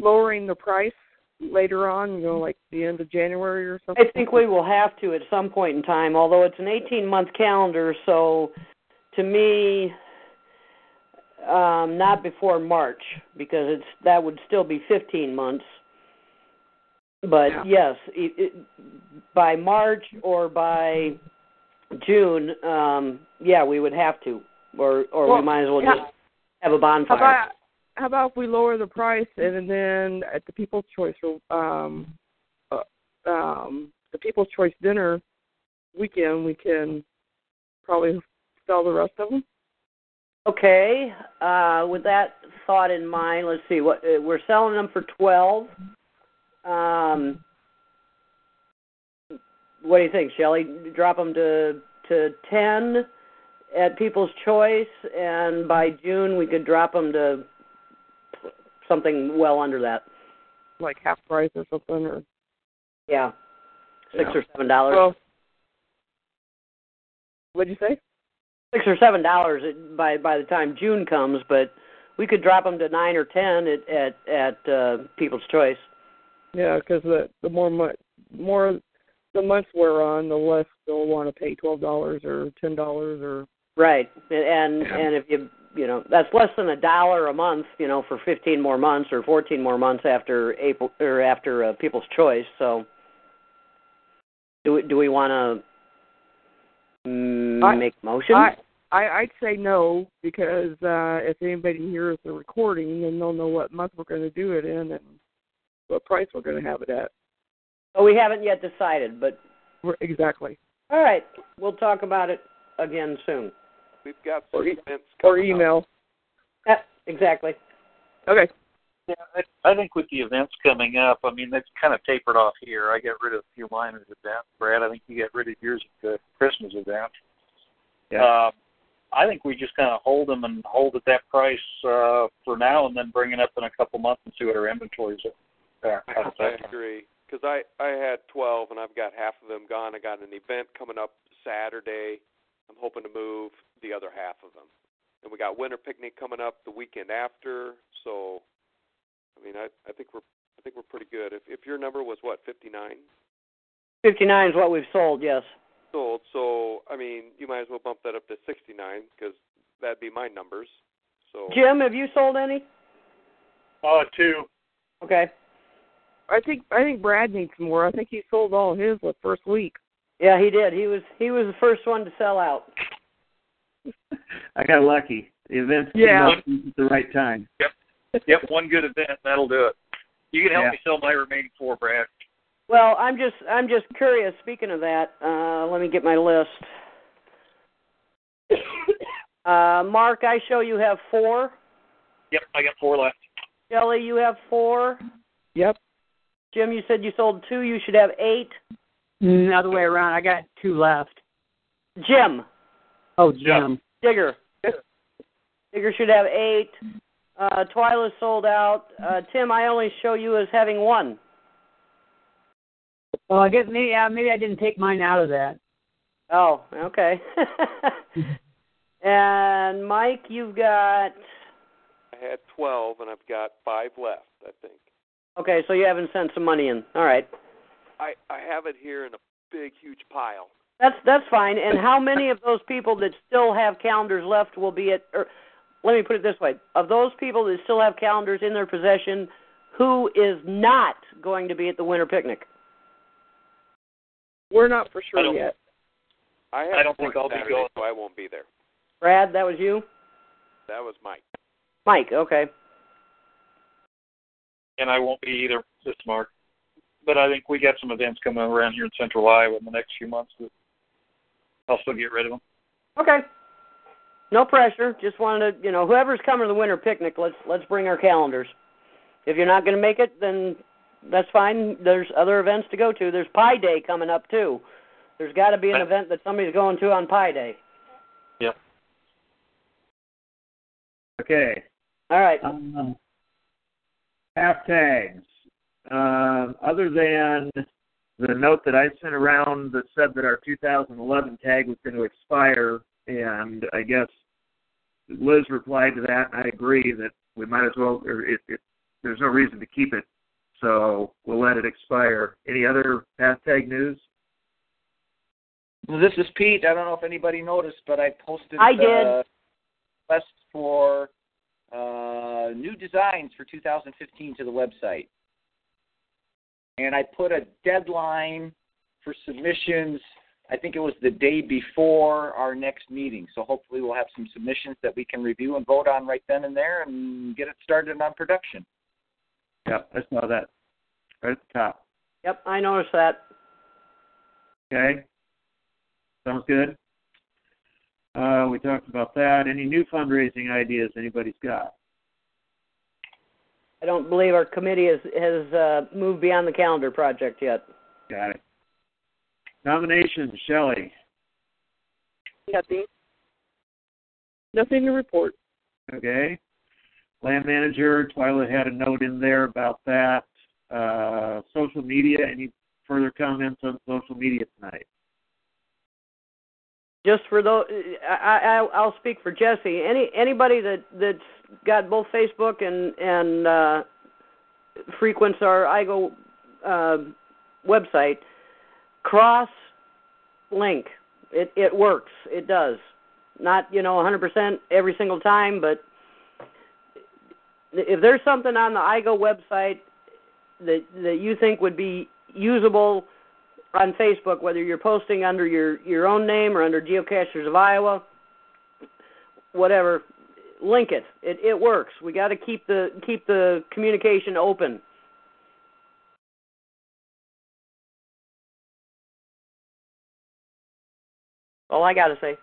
lowering the price later on? You know, like the end of January or something. I think we will have to at some point in time, although it's an 18 month calendar, so to me, um, not before March because it's that would still be 15 months. But Yeah. yes, it, it, by March or by June, um, yeah, we would have to, or or Well, we might as well yeah. just have a How bonfire. about how about if we lower the price and then at the People's Choice um, uh, um, the People's Choice dinner weekend we can probably sell the rest of them. Okay, uh, with that thought in mind, let's see what uh, we're selling them for twelve. Um, what do you think, Shelley? Drop them to to ten at People's Choice, and by June we could drop them to something well under that. like half price or something or Yeah, six Yeah. or seven dollars. well what'd you say six or seven dollars by by the time June comes, but we could drop them to nine or ten at at at uh, People's Choice. yeah because the the more mu- more the months we're on the less they'll want to pay twelve dollars or ten dollars or Right, and Yeah. and if you you know that's less than a dollar a month, you know, for fifteen more months or fourteen more months after April or after uh, People's Choice. So, do we do we want to mm, make motion? I I I'd say no because uh if anybody hears the recording then they'll know what month we're going to do it in and what price we're going to have it at. oh, we haven't yet decided, but We're, exactly. all right, we'll talk about it again soon. We've got Or some e- events Or coming up. email. Yeah, exactly. Okay. Yeah, I, I think with the events coming up, I mean, they've kind of tapered off here. I got rid of a few minor events. Brad, I think you got rid of yours at the Christmas event. Yeah. Um, I think we just kind of hold them and hold at that price uh, for now, and then bring it up in a couple months and see what our inventories are. I, I agree because I I had 12 and I've got half of them gone. I got an event coming up Saturday. I'm hoping to move the other half of them. And we got winter picnic coming up the weekend after. So, I mean, I I think we're I think we're pretty good. If if your number was what 59 59 is what we've sold. Yes. Sold, so I mean, you might as well bump that up to 69 because that'd be my numbers. So Jim, have you sold any? Uh, two. Okay. I think I think Brad needs more. I think he sold all his the first week. Yeah, he did. He was he was the first one to sell out. [LAUGHS] I got lucky. The events Yeah. came up at the right time. Yep. Yep, one good event, that'll do it. You can help Yeah. me sell my remaining four, Brad. Well, I'm just I'm just curious. Speaking of that, uh, let me get my list. Uh, Mark, I show you have four. Yep, I got four left. Kelly, you have four. Yep. Jim, you said you sold two. You should have eight. Mm, Other way around. I got two left. Jim, Oh, Jim. Digger. Digger should have eight. Uh, Twyla's sold out. Uh, Tim, I only show you as having one. Well, I guess maybe yeah, maybe I didn't take mine out of that. Oh, okay. [LAUGHS] and Mike, you've got. I had 12 and I've got five left. I think Okay, so you haven't sent some money in. All right. I I have it here in a big huge pile. That's that's fine. And how many of those people that still have calendars left will be at? Or let me put it this way: of those people that still have calendars in their possession, who is not going to be at the winter picnic? We're not for sure don't- yet. I have I don't think I'll be Saturday, going. so I won't be there. Brad, that was you. That was Mike. Mike, okay. And I won't be either this Mark. But I think we got some events coming around here in central Iowa in the next few months that I'll still get rid of them. Okay. No pressure. Just wanted to, you know, whoever's coming to the winter picnic, let's let's bring our calendars. If you're not going to make it, then that's fine. There's other events to go to. There's Pi Day coming up too. There's got to be an event that somebody's going to on Pi Day. Yep. Okay. All right. Um, path tags. Uh, other than the note that I sent around that said that our 2011 tag was going to expire, and I guess Liz replied to that, and I agree that we might as well, or it, it, there's no reason to keep it, so we'll let it expire. Any other path tag news? Well, this is Pete. I don't know if anybody noticed, but I posted I did. uh, request for uh, new designs for 2015 to the website, and I put a deadline for submissions. I think it was the day before our next meeting, so hopefully we'll have some submissions that we can review and vote on right then and there, and get it started on production. Yep, I saw that right at the top. Yep, I noticed that. Okay. Sounds good. Uh, we talked about that. Any new fundraising ideas anybody's got? I don't believe our committee has has uh, moved beyond the calendar project yet. Got it. Nominations, Shelley. Nothing. Nothing to report. Okay. Land manager, Twyla had a note in there about that. Uh, social media, any further comments on social media tonight? Just for those, I, I I'll speak for Jesse. Any anybody that that's got both Facebook and and uh, frequents our IGO uh, website, cross link. It it works. It does. Not you know 100% every single time, but if there's something on the IGO website that that you think would be usable on Facebook, whether you're posting under your your own name or under Geocachers of Iowa, whatever, link it. It it works. We got to keep the keep the communication open. All I got to say.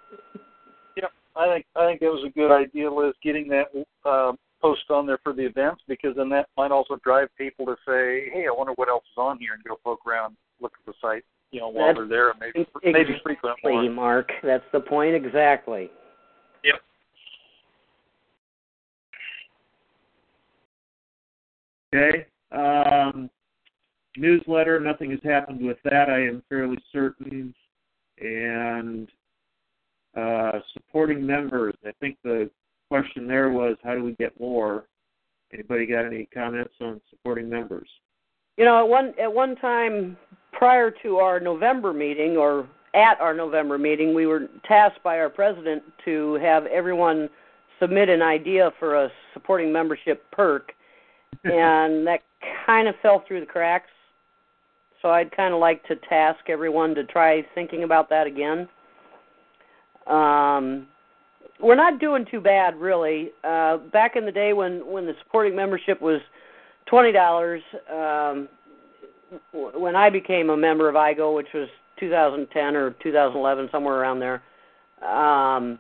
Yep, I think I think that was a good idea, Liz. Getting that uh, post on there for the events because then that might also drive people to say, "Hey, I wonder what else is on here," and go poke around, look at the site, you know, while That's they're there, and maybe maybe frequent more. Mark. That's the point exactly. Yep. Okay. Um, newsletter, nothing has happened with that, I am fairly certain. And uh, supporting members, I think the question there was how do we get more? Anybody got any comments on supporting members? You know, at one at one time prior to our November meeting or at our November meeting, we were tasked by our president to have everyone submit an idea for a supporting membership perk, [LAUGHS] and that kind of fell through the cracks. So I'd kind of like to task everyone to try thinking about that again. Um, we're not doing too bad, really. Uh, back in the day when when the supporting membership was twenty dollars, um, when I became a member of IGO, which was 2010 or 2011, somewhere around there, um,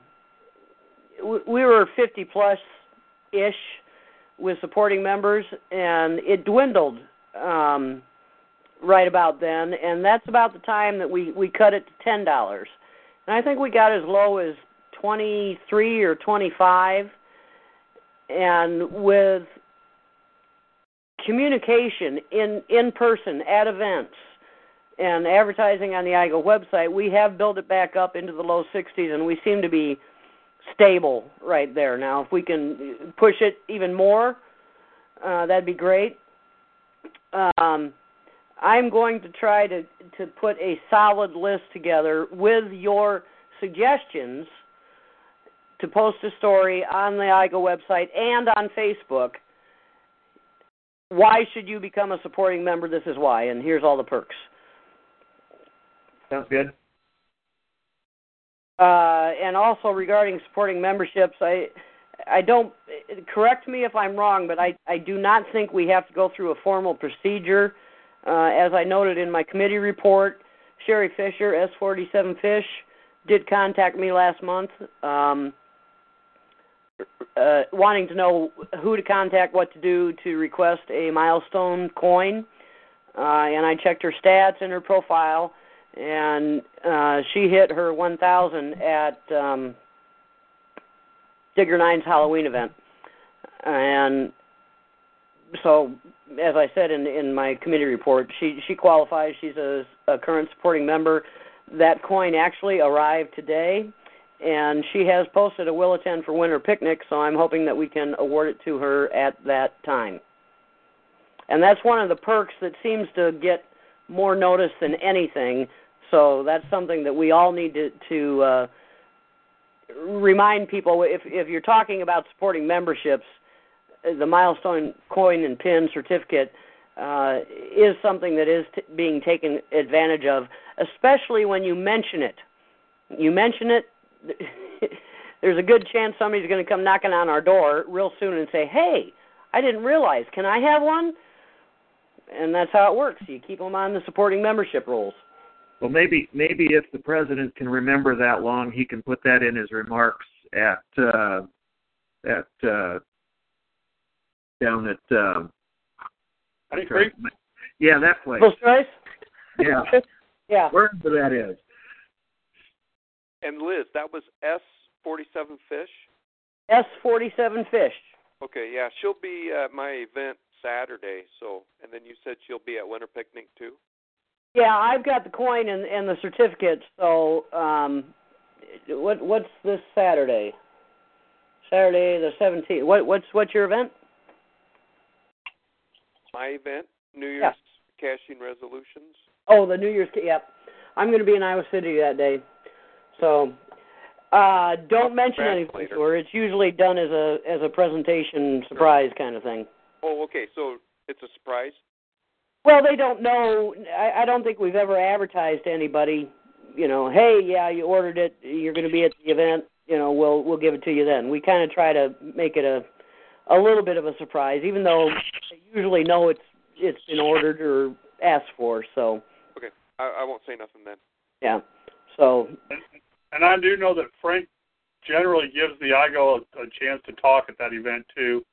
w- we were 50 plus ish with supporting members, and it dwindled um, right about then. And that's about the time that we we cut it to ten dollars. And I think we got as low as 23 or 25. And with communication in in person at events and advertising on the IGO website, we have built it back up into the low 60s, and we seem to be stable right there. Now, if we can push it even more, uh, that'd be great. Um, I'm going to try to to put a solid list together with your suggestions to post a story on the IGO website and on Facebook. Why should you become a supporting member? This is why, and here's all the perks. Sounds good. Uh, and also regarding supporting memberships, I I don't correct me if I'm wrong, but I I do not think we have to go through a formal procedure. Uh, as I noted in my committee report, Sherry Fisher, S47 Fish, did contact me last month, um, uh, wanting to know who to contact, what to do to request a milestone coin. Uh, and I checked her stats and her profile, and uh, she hit her 1,000 at um, Digger Nine's Halloween event. And so, as I said in in my committee report, she she qualifies. She's a, a current supporting member. That coin actually arrived today, and she has posted a will attend for winter picnic. So I'm hoping that we can award it to her at that time. And that's one of the perks that seems to get more notice than anything. So that's something that we all need to to uh, remind people. If if you're talking about supporting memberships, the milestone coin and pin certificate uh, is something that is t- being taken advantage of, especially when you mention it. You mention it, [LAUGHS] there's a good chance somebody's going to come knocking on our door real soon and say, "Hey, I didn't realize. Can I have one?" And that's how it works. You keep them on the supporting membership rolls. Well, maybe maybe if the president can remember that long, he can put that in his remarks at uh, at uh, down at um, Creek? yeah, that place. Full choice? Yeah, [LAUGHS] yeah. wherever that is. And Liz, that was S47 Fish? S47 Fish. Okay, yeah, she'll be at my event Saturday, so and then you said she'll be at Winter Picnic too? Yeah, I've got the coin and and the certificate. So, um, what what's this Saturday? Saturday the seventeenth. What what's what's your event? My event, New Year's Yeah. caching resolutions. Oh, the New Year's. Yep, I'm going to be in Iowa City that day. So, uh, don't mention anything to her. It's usually done as a as a presentation surprise kind of thing. Oh, okay, so it's a surprise? Well, they don't know. I, I don't think we've ever advertised to anybody. You know, hey, yeah, you ordered it. You're going to be at the event. You know, we'll we'll give it to you then. We kind of try to make it a a little bit of a surprise, even though they usually know it's it's been ordered or asked for. So Okay, I, I won't say nothing then. yeah. So And I do know that Frank generally gives the IGO a, a chance to talk at that event too.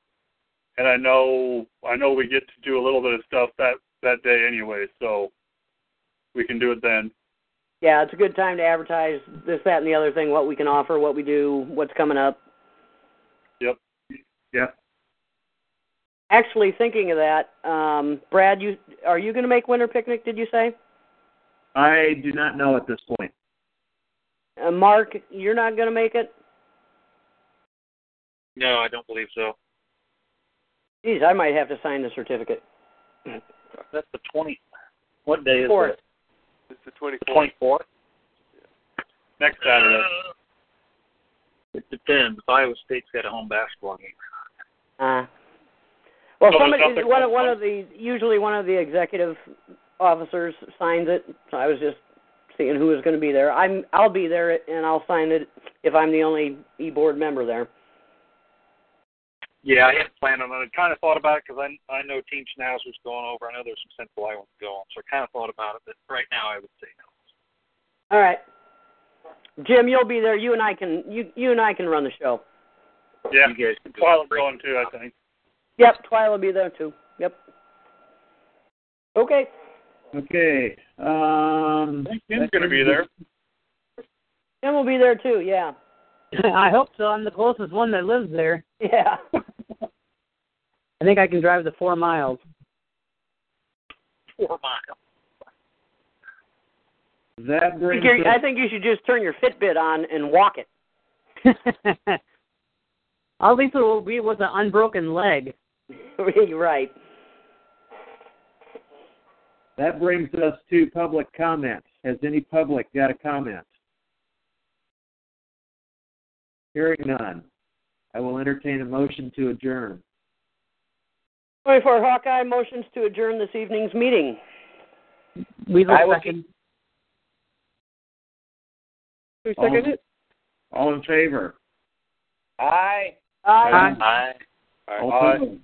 and I know I know we get to do a little bit of stuff that that day anyway, so we can do it then. Yeah, it's a good time to advertise this, that, and the other thing. What we can offer, what we do, what's coming up. Yep. Yep. Actually, thinking of that, um, Brad, you are you going to make winter picnic? Did you say? I do not know at this point. Uh, Mark, you're not going to make it. No, I don't believe so. Geez, I might have to sign the certificate. That's the twenty. What day is Fourth. it? It's the 24th. Twenty fourth. Next Saturday. It depends. If Iowa State's got a home basketball game. Uh, well, Oh, there's somebody, one, of, one of the usually one of the executive officers signs it. So I was just seeing who was going to be there. I'm I'll be there and I'll sign it if I'm the only e board member there. Yeah, I hadn't planned on it. I kind of thought about it because I I know Team Schnauzer's going over. I know there's some Central Iowans going, on. so I kind of thought about it. But right now, I would say no. All right, Jim, you'll be there. You and I can you you and I can run the show. Yeah. You guys can Twyla's going too, I think. Yep, Twyla will be there too. Yep. Okay. Okay. Um, I think Tim's going to be there. Jim will be there too. Yeah. [LAUGHS] I hope so. I'm the closest one that lives there. Yeah. [LAUGHS] I think I can drive the four miles. Four miles. That I think, brings you're- I think you should just turn your Fitbit on and walk it. [LAUGHS] At least it will be with an unbroken leg. right. That brings us to public comments. Has any public got a comment? Hearing none, I will entertain a motion to adjourn. Twenty-four Hawkeye motions to adjourn this evening's meeting. We I look will second. Who All- seconded it? All in favor? Aye. Aye. Aye. All right. All Aye. opposed?